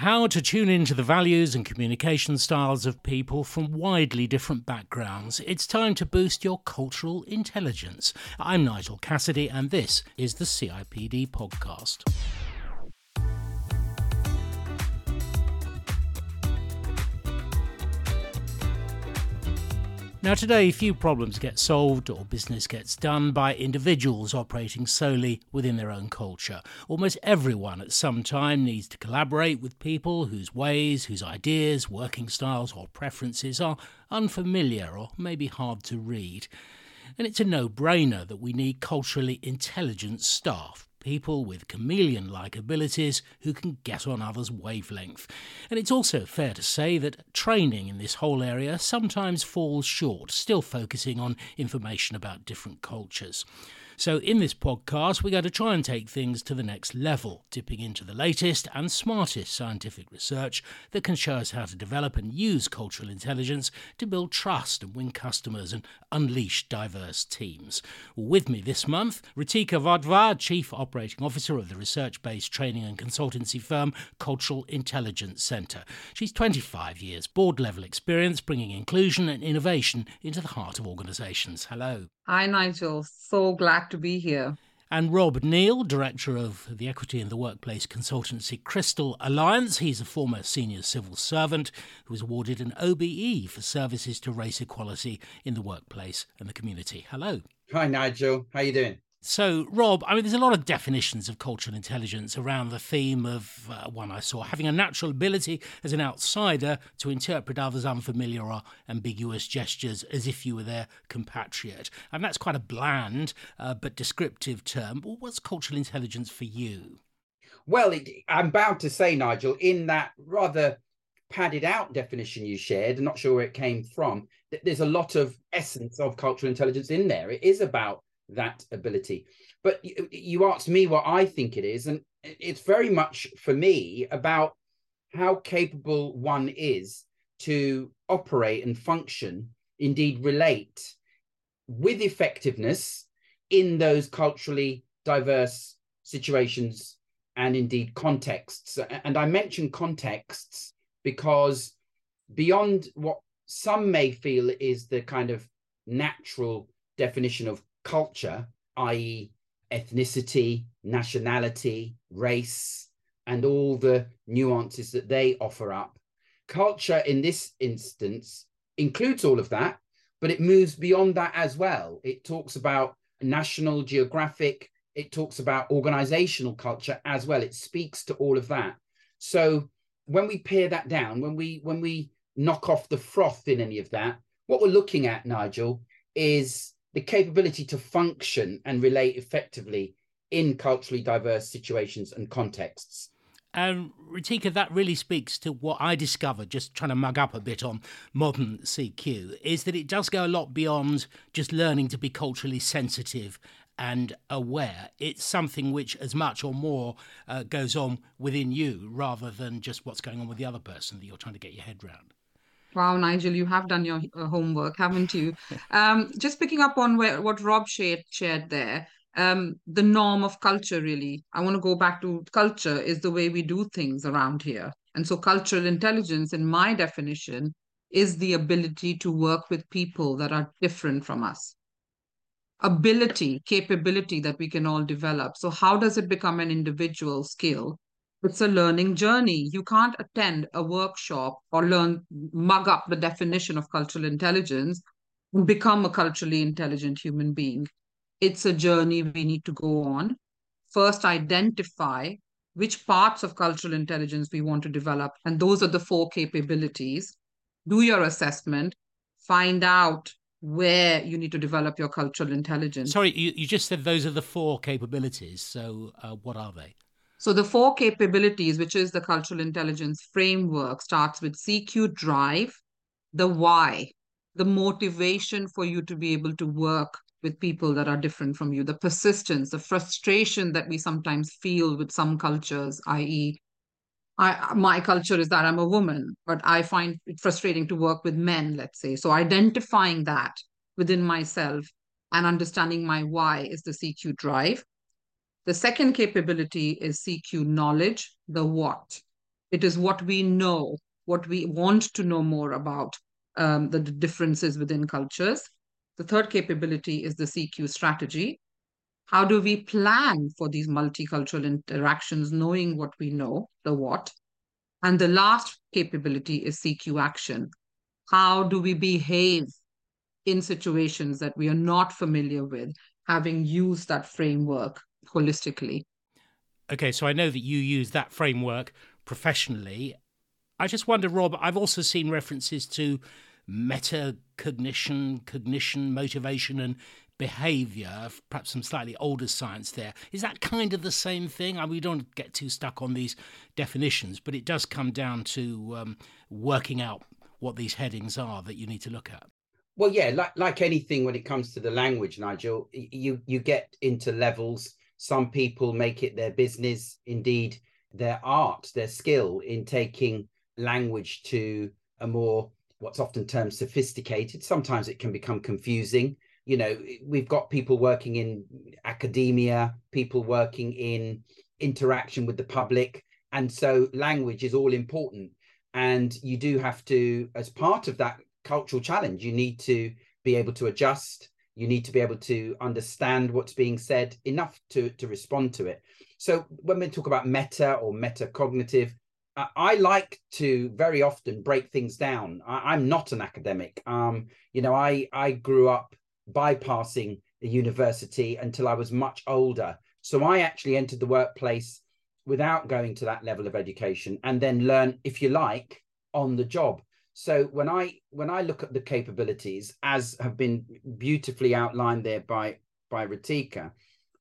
How to tune into the values and communication styles of people from widely different backgrounds. It's time to boost your cultural intelligence. I'm Nigel Cassidy, and this is the CIPD podcast. Now, today, few problems get solved or business gets done by individuals operating solely within their own culture. Almost everyone at some time needs to collaborate with people whose ways, whose ideas, working styles, or preferences are unfamiliar or maybe hard to read. And it's a no brainer that we need culturally intelligent staff people with chameleon like abilities who can get on others' wavelength. And it's also fair to say that training in this whole area sometimes falls short, still focusing on information about different cultures. So, in this podcast, we're going to try and take things to the next level, dipping into the latest and smartest scientific research that can show us how to develop and use cultural intelligence to build trust and win customers and unleash diverse teams. With me this month, Ritika Wadhwa, Chief Operating Officer of the research based training and consultancy firm Cultural Intelligence Centre. She's 25 years board level experience bringing inclusion and innovation into the heart of organisations. Hello. Hi, Nigel. So glad to be here. And Rob Neil, Director of the Equity in the Workplace consultancy Crystal Alliance. He's a former senior civil servant who was awarded an OBE for services to race equality in the workplace and the community. Hello. Hi, Nigel. How are you doing? So, Rob, I mean, there's a lot of definitions of cultural intelligence around the theme of uh, one I saw having a natural ability as an outsider to interpret others' unfamiliar or ambiguous gestures as if you were their compatriot. And that's quite a bland uh, but descriptive term. What's cultural intelligence for you? Well, it, I'm bound to say, Nigel, in that rather padded out definition you shared, I'm not sure where it came from, there's a lot of essence of cultural intelligence in there. It is about that ability. But you, you asked me what I think it is, and it's very much for me about how capable one is to operate and function, indeed relate with effectiveness in those culturally diverse situations and indeed contexts. And I mention contexts because beyond what some may feel is the kind of natural definition of culture, i.e., ethnicity, nationality, race, and all the nuances that they offer up. Culture in this instance includes all of that, but it moves beyond that as well. It talks about national, geographic, it talks about organizational culture as well. It speaks to all of that. So when we pare that down, when we when we knock off the froth in any of that, what we're looking at, Nigel, is the capability to function and relate effectively in culturally diverse situations and contexts. And Ritika, that really speaks to what I discovered, just trying to mug up a bit on modern CQ, is that it does go a lot beyond just learning to be culturally sensitive and aware. It's something which, as much or more, uh, goes on within you rather than just what's going on with the other person that you're trying to get your head around. Wow, Nigel, you have done your uh, homework, haven't you? Um, just picking up on where, what Rob shared, shared there, um, the norm of culture, really. I want to go back to culture is the way we do things around here. And so, cultural intelligence, in my definition, is the ability to work with people that are different from us. Ability, capability that we can all develop. So, how does it become an individual skill? It's a learning journey. You can't attend a workshop or learn, mug up the definition of cultural intelligence and become a culturally intelligent human being. It's a journey we need to go on. First, identify which parts of cultural intelligence we want to develop. And those are the four capabilities. Do your assessment, find out where you need to develop your cultural intelligence. Sorry, you, you just said those are the four capabilities. So, uh, what are they? So the four capabilities, which is the cultural intelligence framework, starts with CQ drive, the why, the motivation for you to be able to work with people that are different from you, the persistence, the frustration that we sometimes feel with some cultures, i.e., I, my culture is that I'm a woman, but I find it frustrating to work with men, let's say. So identifying that within myself and understanding my why is the CQ drive. The second capability is CQ knowledge, the what. It is what we know, what we want to know more about um, the differences within cultures. The third capability is the CQ strategy. How do we plan for these multicultural interactions, knowing what we know, the what? And the last capability is CQ action. How do we behave in situations that we are not familiar with, having used that framework holistically? Okay, so I know that you use that framework professionally. I just wonder, Rob, I've also seen references to metacognition, cognition, motivation, and behavior, perhaps some slightly older science there. Is that kind of the same thing? I mean, we don't get too stuck on these definitions, but it does come down to um, working out what these headings are that you need to look at. Well, yeah, like like anything when it comes to the language, Nigel, you you get into levels. Some people make it their business, indeed their art, their skill in taking language to a more what's often termed sophisticated. Sometimes it can become confusing. You know, we've got people working in academia, people working in interaction with the public. And so language is all important. And you do have to, as part of that cultural challenge, you need to be able to adjust. You need to be able to understand what's being said enough to, to respond to it. So when we talk about meta or metacognitive, I like to very often break things down. I, am not an academic. Um, you know, I I grew up bypassing the university until I was much older. So I actually entered the workplace without going to that level of education and then learn, if you like, on the job. So when I when I look at the capabilities as have been beautifully outlined there by by Ritika,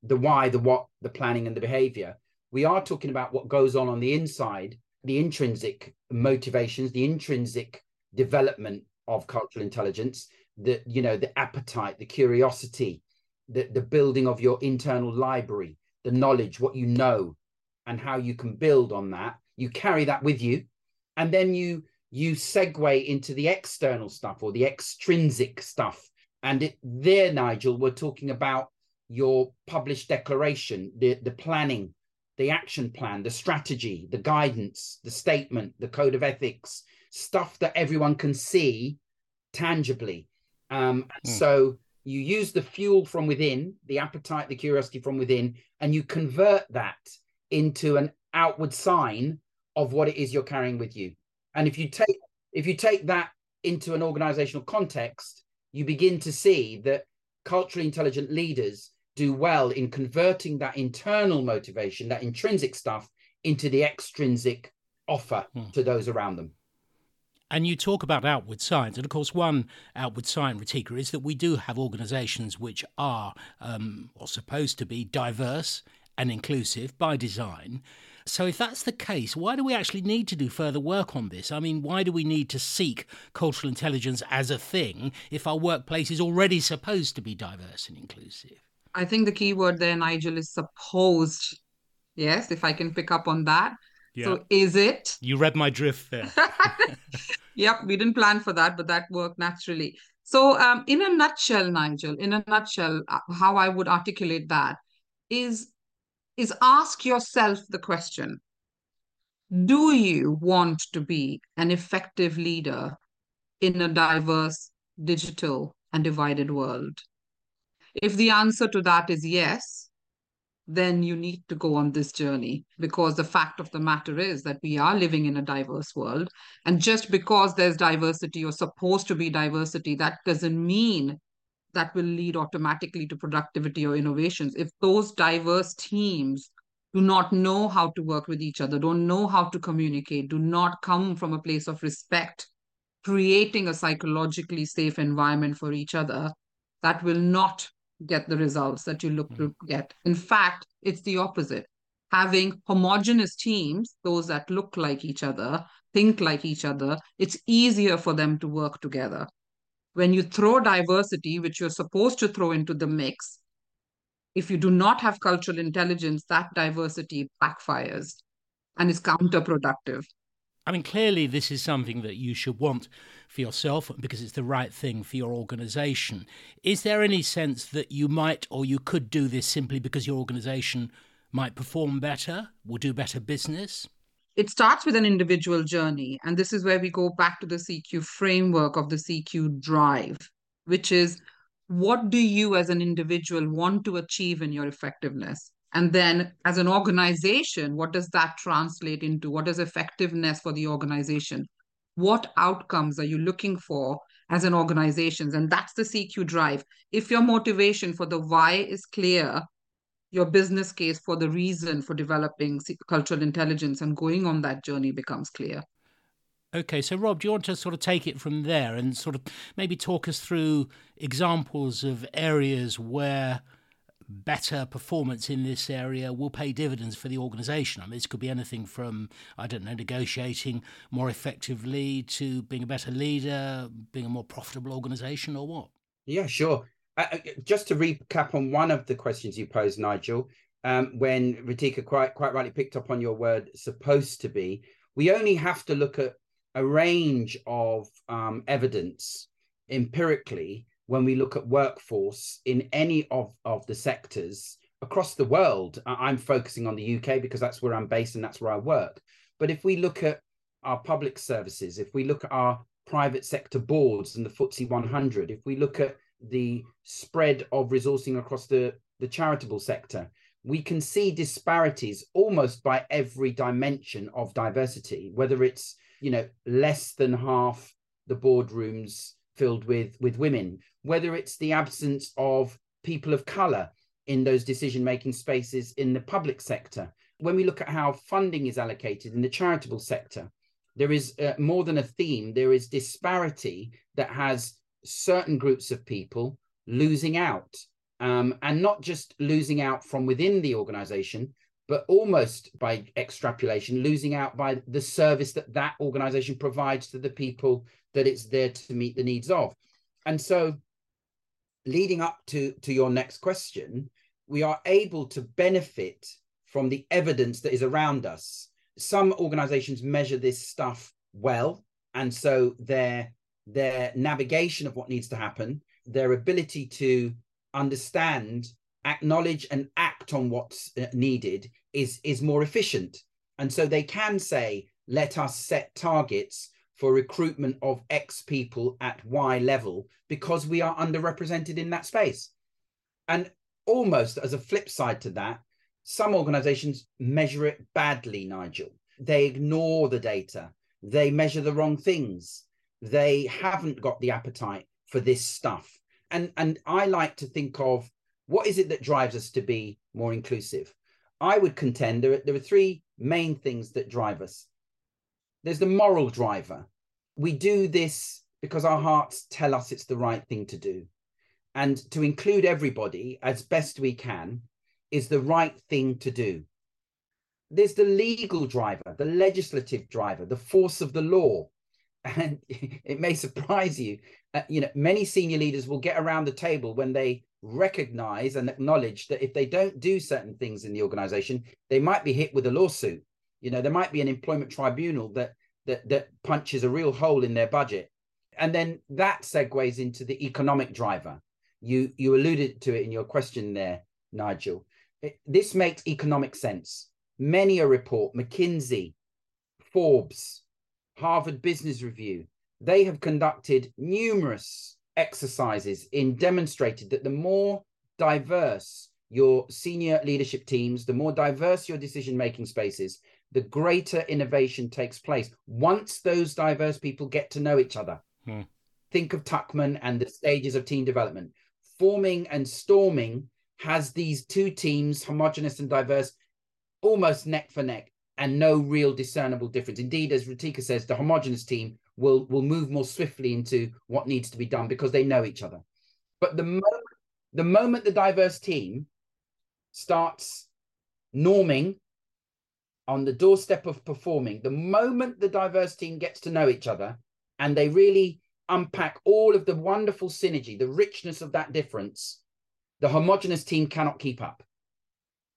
the why, the what, the planning, and the behavior, we are talking about what goes on on the inside the intrinsic motivations, the intrinsic development of cultural intelligence, the you know the appetite, the curiosity, the the building of your internal library, the knowledge, what you know, and how you can build on that. You carry that with you, and then you you segue into the external stuff or the extrinsic stuff. And it, there, Nigel, we're talking about your published declaration, the, the planning, the action plan, the strategy, the guidance, the statement, the code of ethics, stuff that everyone can see tangibly. Um, mm. So you use the fuel from within, the appetite, the curiosity from within, and you convert that into an outward sign of what it is you're carrying with you. And if you take if you take that into an organizational context, you begin to see that culturally intelligent leaders do well in converting that internal motivation, that intrinsic stuff, into the extrinsic offer hmm. to those around them. And you talk about outward signs. And of course, one outward sign, Ritika, is that we do have organizations which are, um, or supposed to be, diverse and inclusive by design. So, if that's the case, why do we actually need to do further work on this? I mean, why do we need to seek cultural intelligence as a thing if our workplace is already supposed to be diverse and inclusive? I think the key word there, Nigel, is supposed. Yes, if I can pick up on that. Yeah. So is it? You read my drift there. yep, we didn't plan for that, but that worked naturally. So, um, in a nutshell, Nigel, in a nutshell, uh, how I would articulate that is is ask yourself the question: Do you want to be an effective leader in a diverse, digital, and divided world? If the answer to that is yes, then you need to go on this journey because the fact of the matter is that we are living in a diverse world. And just because there's diversity or supposed to be diversity, that doesn't mean that will lead automatically to productivity or innovations. If those diverse teams do not know how to work with each other, don't know how to communicate, do not come from a place of respect, creating a psychologically safe environment for each other, that will not get the results that you look to mm. get. In fact, it's the opposite. Having homogenous teams, those that look like each other, think like each other, it's easier for them to work together. When you throw diversity, which you're supposed to throw into the mix, if you do not have cultural intelligence, that diversity backfires and is counterproductive. I mean, clearly, this is something that you should want for yourself because it's the right thing for your organization. Is there any sense that you might or you could do this simply because your organization might perform better, will do better business? It starts with an individual journey. And this is where we go back to the CQ framework of the CQ drive, which is what do you as an individual want to achieve in your effectiveness? And then as an organization, what does that translate into? What is effectiveness for the organization? What outcomes are you looking for as an organization? And that's the CQ drive. If your motivation for the why is clear, your business case for the reason for developing cultural intelligence and going on that journey becomes clear. Okay, so Rob, do you want to sort of take it from there and sort of maybe talk us through examples of areas where better performance in this area will pay dividends for the organisation? I mean, this could be anything from, I don't know, negotiating more effectively to being a better leader, being a more profitable organisation, or what? Yeah, sure. Uh, uh, just to recap on one of the questions you posed, Nigel, um, when Ritika quite quite rightly picked up on your word "supposed to be," we only have to look at a range of um, evidence empirically when we look at workforce in any of, of the sectors across the world. I'm focusing on the UK because that's where I'm based and that's where I work. But if we look at our public services, if we look at our private sector boards and the FTSE 100, if we look at the spread of resourcing across the, the charitable sector, we can see disparities almost by every dimension of diversity, whether it's, you know, less than half the boardrooms filled with, with women, whether it's the absence of people of color in those decision making spaces in the public sector. When we look at how funding is allocated in the charitable sector, there is uh, more than a theme, there is disparity that has certain groups of people losing out um, and not just losing out from within the organization but almost by extrapolation losing out by the service that that organization provides to the people that it's there to meet the needs of. And so leading up to to your next question we are able to benefit from the evidence that is around us. Some organizations measure this stuff well and so they're their navigation of what needs to happen, their ability to understand, acknowledge, and act on what's uh, needed is, is more efficient. And so they can say, let us set targets for recruitment of X people at Y level because we are underrepresented in that space. And almost as a flip side to that, some organizations measure it badly, Nigel. They ignore the data, they measure the wrong things they haven't got the appetite for this stuff. And and I like to think of what is it that drives us to be more inclusive. I would contend there are, there are three main things that drive us. There's the moral driver. We do this because our hearts tell us it's the right thing to do. And to include everybody as best we can is the right thing to do. There's the legal driver, the legislative driver, the force of the law and it may surprise you uh, you know many senior leaders will get around the table when they recognize and acknowledge that if they don't do certain things in the organization they might be hit with a lawsuit. You know there might be an employment tribunal that that that punches a real hole in their budget. And then that segues into the economic driver. You you alluded to it in your question there nigel. It, this makes economic sense. Many a report mckinsey forbes Harvard Business Review, they have conducted numerous exercises in demonstrated that the more diverse your senior leadership teams, the more diverse your decision making spaces, the greater innovation takes place once those diverse people get to know each other. Hmm. Think of Tuckman and the stages of team development. Forming and storming has these two teams, homogenous and diverse, almost neck for neck and no real discernible difference. Indeed, as Ritika says, the homogenous team will will move more swiftly into what needs to be done because they know each other. But the moment the moment the diverse team starts norming on the doorstep of performing, the moment the diverse team gets to know each other and they really unpack all of the wonderful synergy, the richness of that difference, the homogenous team cannot keep up.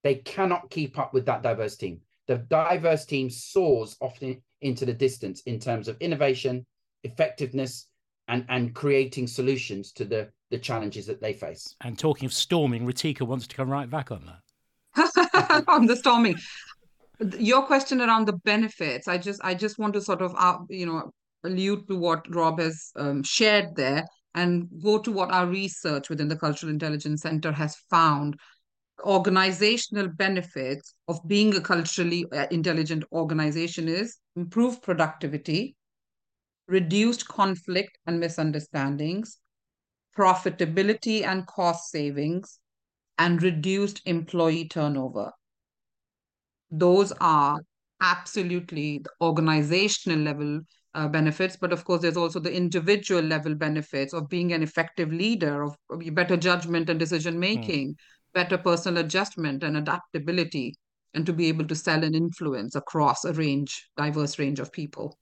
They cannot keep up with that diverse team the diverse team soars often into the distance in terms of innovation, effectiveness, and, and creating solutions to the, the challenges that they face. And talking of storming, Ritika wants to come right back on that. on the storming. Your question around the benefits, I just I just want to sort of uh, you know allude to what Rob has um, shared there and go to what our research within the Cultural Intelligence Center has found organizational benefits of being a culturally uh, intelligent organization is improved productivity, reduced conflict and misunderstandings, profitability and cost savings, and reduced employee turnover. Those are absolutely the organizational level uh, benefits, but of course, there's also the individual level benefits of being an effective leader, of, of better judgment and decision making, mm. Better personal adjustment and adaptability, and to be able to sell and influence across a range, diverse range of people.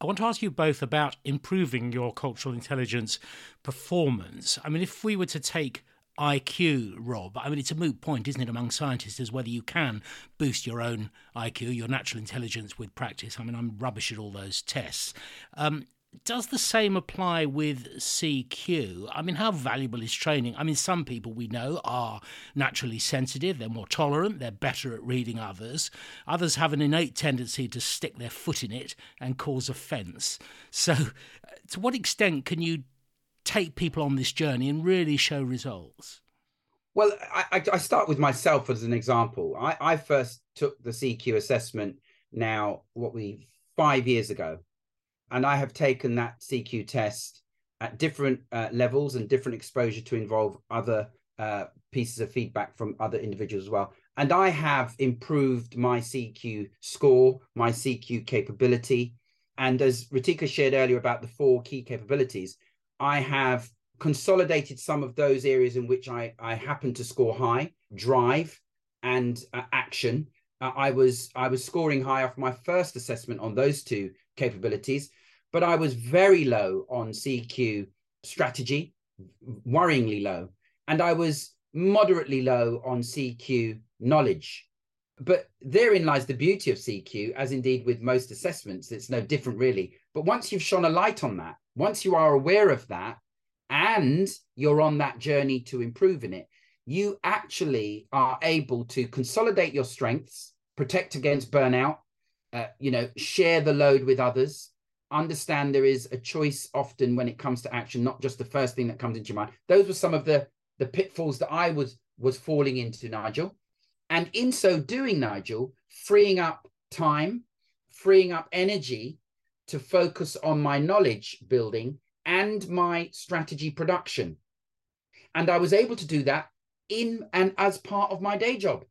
I want to ask you both about improving your cultural intelligence performance. I mean, if we were to take IQ, Rob. I mean, it's a moot point, isn't it, among scientists as whether you can boost your own IQ, your natural intelligence with practice. I mean, I'm rubbish at all those tests. Um, does the same apply with CQ? I mean, how valuable is training? I mean, some people we know are naturally sensitive, they're more tolerant, they're better at reading others. Others have an innate tendency to stick their foot in it and cause offence. So, uh, to what extent can you take people on this journey and really show results? Well, I, I start with myself as an example. I, I first took the CQ assessment now, what we five years ago, and I have taken that CQ test at different uh, levels and different exposure to involve other uh, pieces of feedback from other individuals as well. And I have improved my CQ score, my CQ capability. And as Ritika shared earlier about the four key capabilities, I have consolidated some of those areas in which I, I happen to score high, drive and uh, action. Uh, I was I was scoring high off my first assessment on those two capabilities, but I was very low on CQ strategy, worryingly low, and I was moderately low on CQ knowledge. But therein lies the beauty of CQ, as indeed with most assessments, it's no different really. But once you've shone a light on that, once you are aware of that and you're on that journey to improving it, you actually are able to consolidate your strengths, protect against burnout, uh, you know, share the load with others, understand there is a choice often when it comes to action, not just the first thing that comes into your mind. Those were some of the the pitfalls that I was was falling into, Nigel. And in so doing, Nigel, freeing up time, freeing up energy to focus on my knowledge building and my strategy production. And I was able to do that in and as part of my day job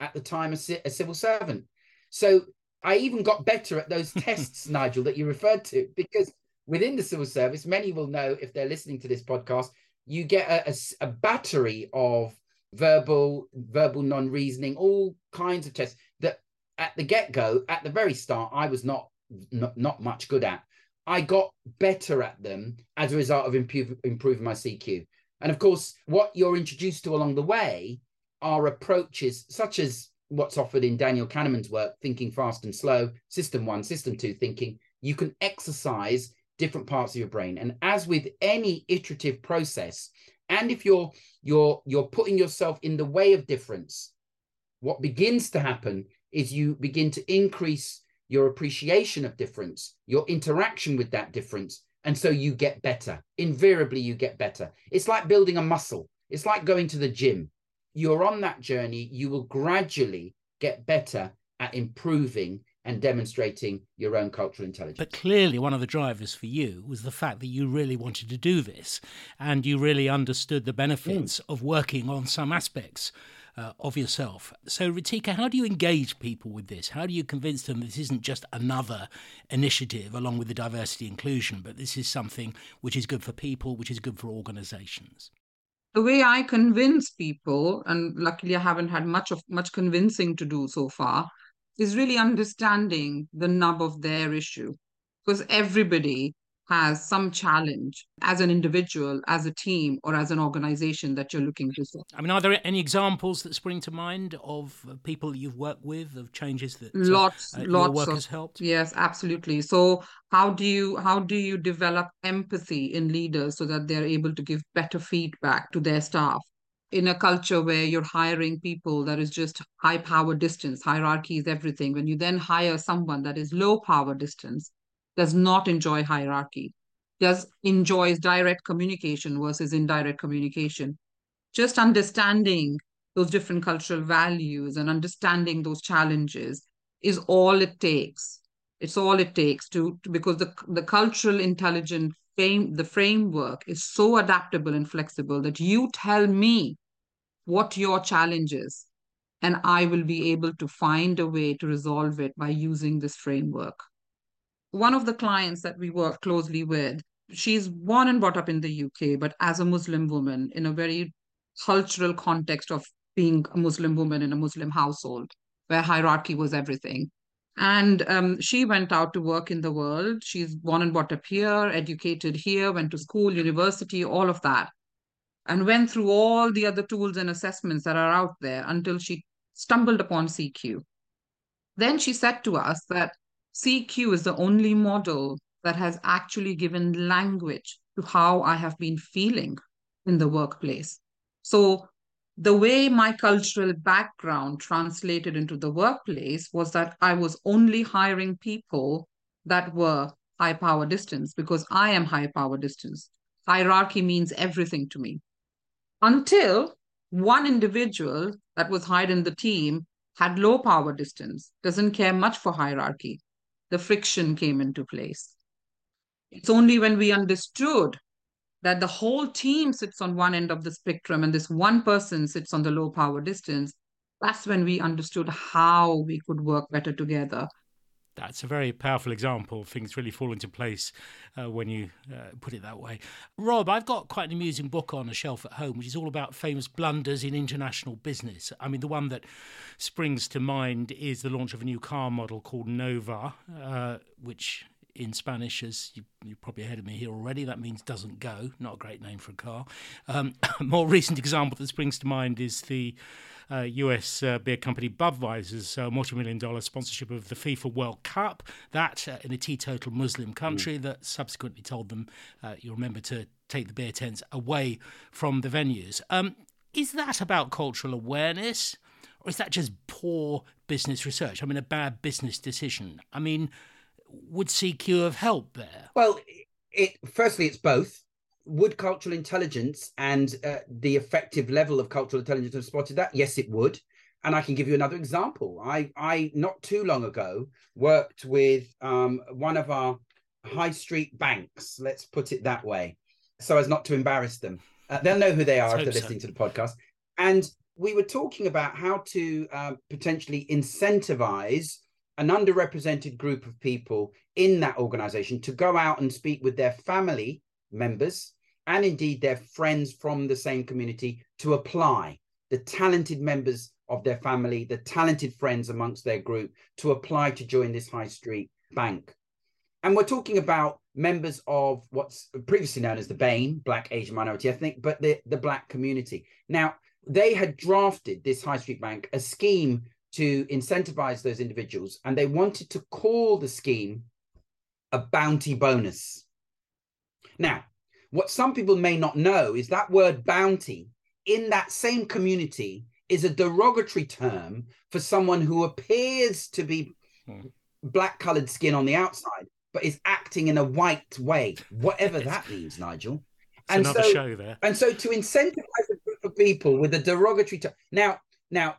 at the time as a civil servant. So I even got better at those tests, Nigel, that you referred to, because within the civil service, many will know if they're listening to this podcast, you get a, a, a battery of verbal, verbal non-reasoning, all kinds of tests that at the get-go, at the very start, I was not not, not much good at. I got better at them as a result of improve, improving my CQ. And of course, what you're introduced to along the way are approaches such as what's offered in Daniel Kahneman's work, Thinking Fast and Slow, System One, System Two thinking. You can exercise different parts of your brain. And as with any iterative process, and if you're you're you're putting yourself in the way of difference, what begins to happen is you begin to increase your appreciation of difference, your interaction with that difference. And so you get better. Invariably, you get better. It's like building a muscle, it's like going to the gym. You're on that journey, you will gradually get better at improving and demonstrating your own cultural intelligence. But clearly, one of the drivers for you was the fact that you really wanted to do this and you really understood the benefits mm. of working on some aspects uh, of yourself. So, Ritika, how do you engage people with this? How do you convince them this isn't just another initiative along with the diversity inclusion, but this is something which is good for people, which is good for organizations? The way I convince people, and luckily I haven't had much of much convincing to do so far, is really understanding the nub of their issue. Because everybody has some challenge as an individual, as a team, or as an organization that you're looking to solve. I mean, are there any examples that spring to mind of people you've worked with, of changes that lots, uh, lots work of, has helped? Yes, absolutely. So, how do you how do you develop empathy in leaders so that they're able to give better feedback to their staff? in a culture where you're hiring people that is just high power distance, hierarchy is everything. When you then hire someone that is low power distance, does not enjoy hierarchy, does enjoys direct communication versus indirect communication. Just understanding those different cultural values and understanding those challenges is all it takes. It's all it takes to, to because the the cultural intelligent frame the framework is so adaptable and flexible that you tell me what your challenge is and I will be able to find a way to resolve it by using this framework. One of the clients that we work closely with, she's born and brought up in the UK, but as a Muslim woman in a very cultural context of being a Muslim woman in a Muslim household where hierarchy was everything. And um, she went out to work in the world. She's born and brought up here, educated here, went to school, university, all of that, and went through all the other tools and assessments that are out there until she stumbled upon CQ. Then she said to us that CQ is the only model that has actually given language to how I have been feeling in the workplace. So the way my cultural background translated into the workplace was that I was only hiring people that were high power distance because I am high power distance. Hierarchy means everything to me. Until one individual that was hired in the team had low power distance, doesn't care much for hierarchy. The friction came into place. It's only when we understood that the whole team sits on one end of the spectrum and this one person sits on the low power distance, that's when we understood how we could work better together. That's a very powerful example. Things really fall into place uh, when you uh, put it that way. Rob, I've got quite an amusing book on a shelf at home, which is all about famous blunders in international business. I mean, the one that springs to mind is the launch of a new car model called Nova, uh, which in Spanish, as you, are probably ahead of me here already, that means doesn't go. Not a great name for a car. Um, a more recent example that springs to mind is the uh, US uh, beer company Budweiser's uh, multi million dollar sponsorship of the FIFA World Cup. That uh, in a teetotal Muslim country mm. that subsequently told them, uh, you remember, to take the beer tents away from the venues. Um, is that about cultural awareness? Or is that just poor business research? I mean, a bad business decision? I mean, would CQ have helped there? Well, it firstly, it's both. Would cultural intelligence and uh, the effective level of cultural intelligence have spotted that? Yes, it would. And I can give you another example. I, I not too long ago worked with um, one of our high street banks. Let's put it that way, so as not to embarrass them. Uh, they'll know who they are if they're so. listening to the podcast. And we were talking about how to uh, potentially incentivize an underrepresented group of people in that organization to go out and speak with their family members and indeed their friends from the same community to apply the talented members of their family, the talented friends amongst their group to apply to join this high street bank. And we're talking about members of what's previously known as the BAME, Black Asian Minority Ethnic, but the, the Black community. Now, they had drafted this high street bank a scheme to incentivize those individuals, and they wanted to call the scheme a bounty bonus. Now, what some people may not know is that word bounty in that same community is a derogatory term for someone who appears to be hmm. black colored skin on the outside, but is acting in a white way, whatever that means, Nigel. It's and another so, show there. And so to incentivize a group of people with a derogatory term. Now, now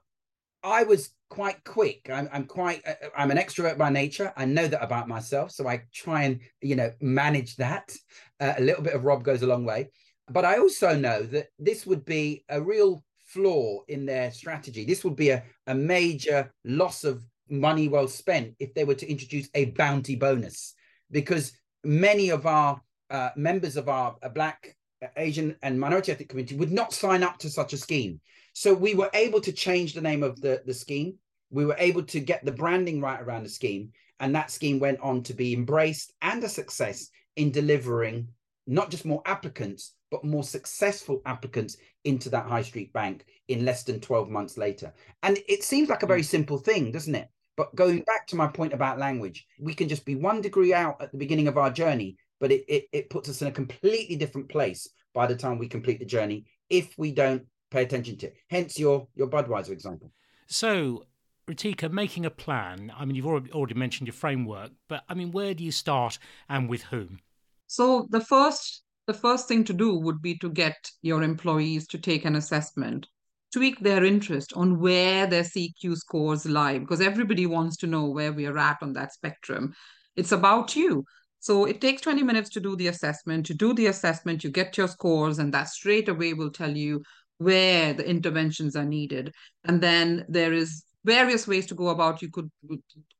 I was quite quick. I'm, I'm quite, uh, uh, I'm an extrovert by nature. I know that about myself. So I try and, you know, manage that. Uh, a little bit of Rob goes a long way. But I also know that this would be a real flaw in their strategy. This would be a, a major loss of money well spent if they were to introduce a bounty bonus, because many of our uh, members of our uh, Black, uh, Asian, and minority ethnic community would not sign up to such a scheme. So we were able to change the name of the, the scheme. We were able to get the branding right around the scheme. And that scheme went on to be embraced and a success in delivering not just more applicants, but more successful applicants into that high street bank in less than 12 months later. And it seems like a very hmm. simple thing, doesn't it? But going back to my point about language, we can just be one degree out at the beginning of our journey, but it, it, it puts us in a completely different place by the time we complete the journey if we don't pay attention to. It. Hence your your Budweiser example. So, Ritika, making a plan. I mean, you've already, mentioned your framework, but I mean, where do you start and with whom? So the first the first thing to do would be to get your employees to take an assessment tweak their interest on where their CQ scores lie because everybody wants to know where we are at on that spectrum. It's about you. So it takes 20 minutes to do the assessment. To do the assessment, you get your scores, and that straight away will tell you where the interventions are needed. And then there is various ways to go about. You could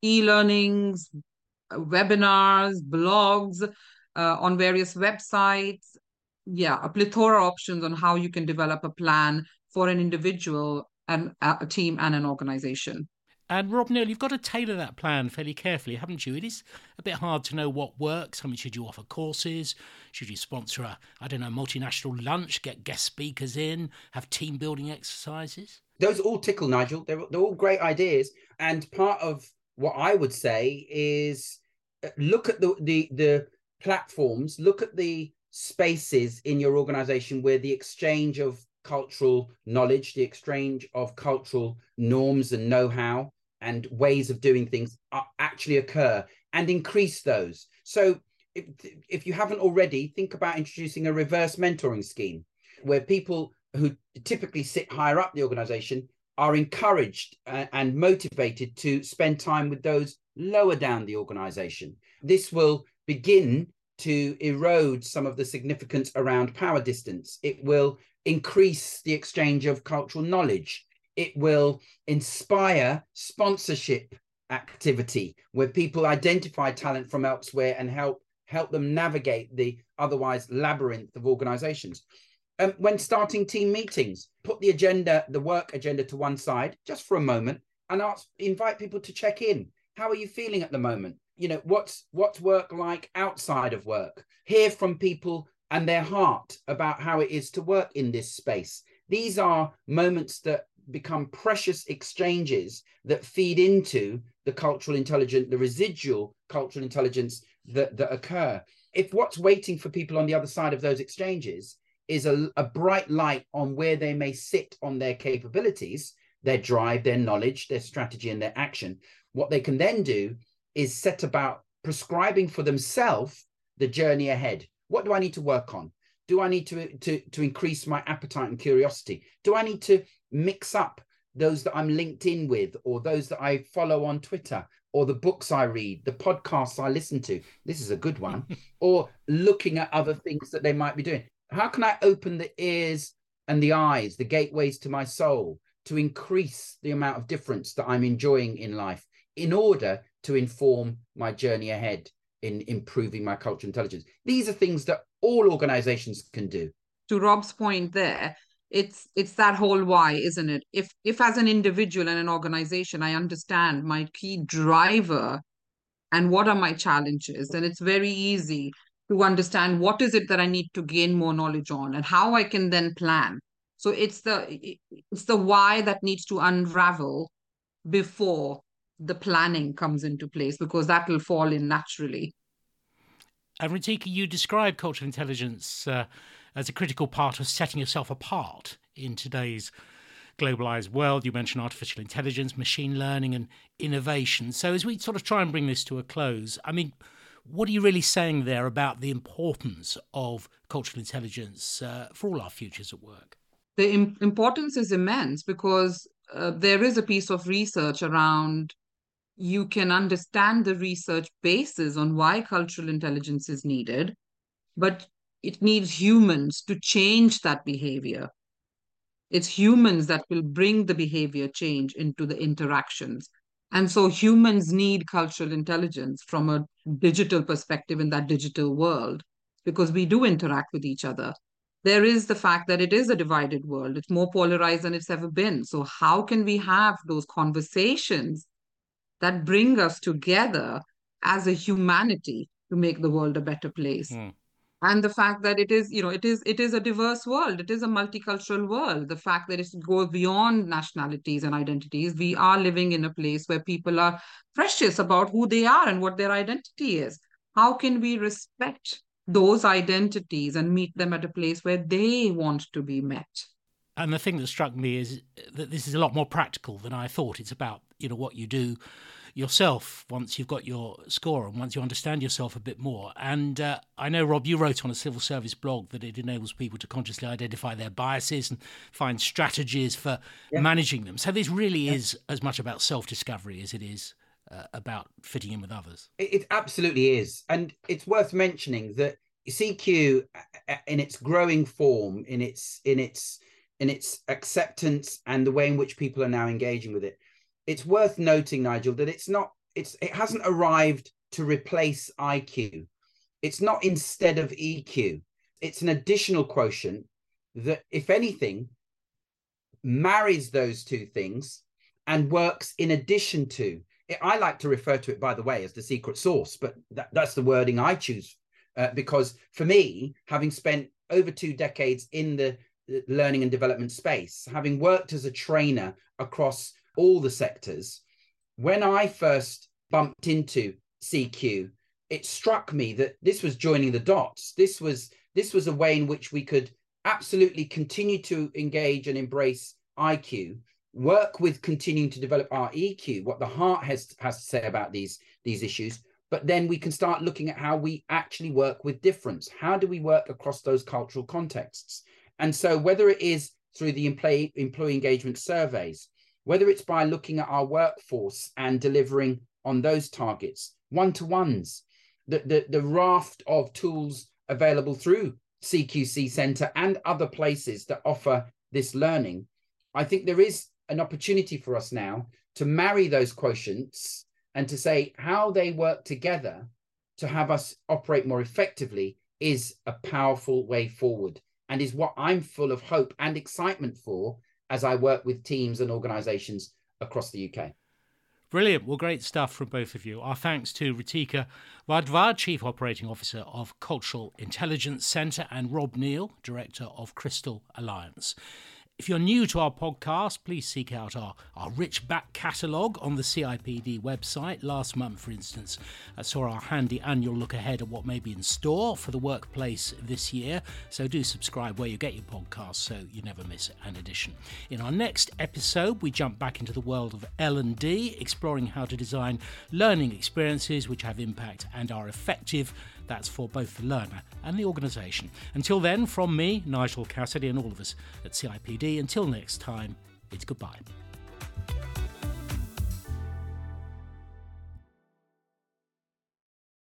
e-learnings, webinars, blogs uh, on various websites. Yeah, a plethora of options on how you can develop a plan for an individual and a team and an organization. And Rob Neil, you've got to tailor that plan fairly carefully, haven't you? It is a bit hard to know what works. I mean, should you offer courses? Should you sponsor a, I don't know, multinational lunch, get guest speakers in, have team building exercises? Those all tickle, Nigel. They're, they're all great ideas. And part of what I would say is uh, look at the, the, the platforms, look at the spaces in your organization where the exchange of cultural knowledge, the exchange of cultural norms and know how and ways of doing things actually occur and increase those. So, if, if you haven't already, think about introducing a reverse mentoring scheme where people who typically sit higher up the organization are encouraged uh, and motivated to spend time with those lower down the organization. This will begin to erode some of the significance around power distance. It will increase the exchange of cultural knowledge. It will inspire sponsorship activity where people identify talent from elsewhere and help help them navigate the otherwise labyrinth of organizations. Um, when starting team meetings, put the agenda, the work agenda to one side just for a moment and ask, invite people to check in. How are you feeling at the moment? You know, what's what's work like outside of work? Hear from people and their heart about how it is to work in this space. These are moments that become precious exchanges that feed into the cultural intelligence, the residual cultural intelligence that, that occur. If what's waiting for people on the other side of those exchanges is a, a bright light on where they may sit on their capabilities, their drive, their knowledge, their strategy, and their action, what they can then do is set about prescribing for themselves the journey ahead what do I need to work on? Do I need to, to, to increase my appetite and curiosity? Do I need to mix up those that I'm linked in with, or those that I follow on Twitter, or the books I read, the podcasts I listen to? This is a good one. or looking at other things that they might be doing. How can I open the ears and the eyes, the gateways to my soul, to increase the amount of difference that I'm enjoying in life in order to inform my journey ahead? in improving my cultural intelligence. These are things that all organizations can do. To Rob's point there, it's it's that whole why, isn't it? If if as an individual and an organization, I understand my key driver and what are my challenges, then it's very easy to understand what is it that I need to gain more knowledge on and how I can then plan. So it's the it's the why that needs to unravel before the planning comes into place because that will fall in naturally. And Ritika, you describe cultural intelligence uh, as a critical part of setting yourself apart in today's globalized world. You mentioned artificial intelligence, machine learning, and innovation. So, as we sort of try and bring this to a close, I mean, what are you really saying there about the importance of cultural intelligence uh, for all our futures at work? The Im- importance is immense because uh, there is a piece of research around you can understand the research basis on why cultural intelligence is needed, but it needs humans to change that behavior. It's humans that will bring the behavior change into the interactions. And so humans need cultural intelligence from a digital perspective in that digital world because we do interact with each other. There is the fact that it is a divided world. It's more polarized than it's ever been. So, how can we have those conversations that bring us together as a humanity to make the world a better place. Mm. And the fact that it is, you know, it is it is a diverse world. It is a multicultural world. The fact that it goes beyond nationalities and identities. We are living in a place where people are precious about who they are and what their identity is. How can we respect those identities and meet them at a place where they want to be met? And the thing that struck me is that this is a lot more practical than I thought. It's about you know what you do yourself once you've got your score and once you understand yourself a bit more. And uh, I know, Rob, you wrote on a civil service blog that it enables people to consciously identify their biases and find strategies for yeah. managing them. So this really yeah. is as much about self discovery as it is. Uh, about fitting in with others. It, it absolutely is. And it's worth mentioning that CQ in its growing form, in its in its in its acceptance and the way in which people are now engaging with it, it's worth noting, Nigel, that it's not it's it hasn't arrived to replace IQ. It's not instead of EQ. It's an additional quotient that, if anything, marries those two things and works in addition to. I like to refer to it, by the way, as the secret sauce, but that, that's the wording I choose uh, because for me, having spent over two decades in the learning and development space, having worked as a trainer across all the sectors, when I first bumped into CQ, it struck me that this was joining the dots. This was this was a way in which we could absolutely continue to engage and embrace IQ, work with continuing to develop our EQ, what the heart has has to say about these these issues, but then we can start looking at how we actually work with difference. How do we work across those cultural contexts? And so, whether it is through the employee, employee engagement surveys, whether it's by looking at our workforce and delivering on those targets, one to ones, the, the, the raft of tools available through CQC Centre and other places that offer this learning, I think there is an opportunity for us now to marry those quotients and to say how they work together to have us operate more effectively is a powerful way forward and is what I'm full of hope and excitement for as I work with teams and organizations across the UK. Brilliant. Well, great stuff from both of you. Our thanks to Ritika Wadhwa, Chief Operating Officer of Cultural Intelligence Centre, and Rob Neil, Director of Crystal Alliance. If you're new to our podcast, please seek out our, our rich back catalogue on the CIPD website. Last month, for instance, I saw our handy annual look ahead at what may be in store for the workplace this year. So do subscribe where you get your podcasts so you never miss an edition. In our next episode, we jump back into the world of L&D, exploring how to design learning experiences which have impact and are effective that's for both the learner and the organisation. Until then, from me, Nigel Cassidy, and all of us at CIPD, until next time, it's goodbye.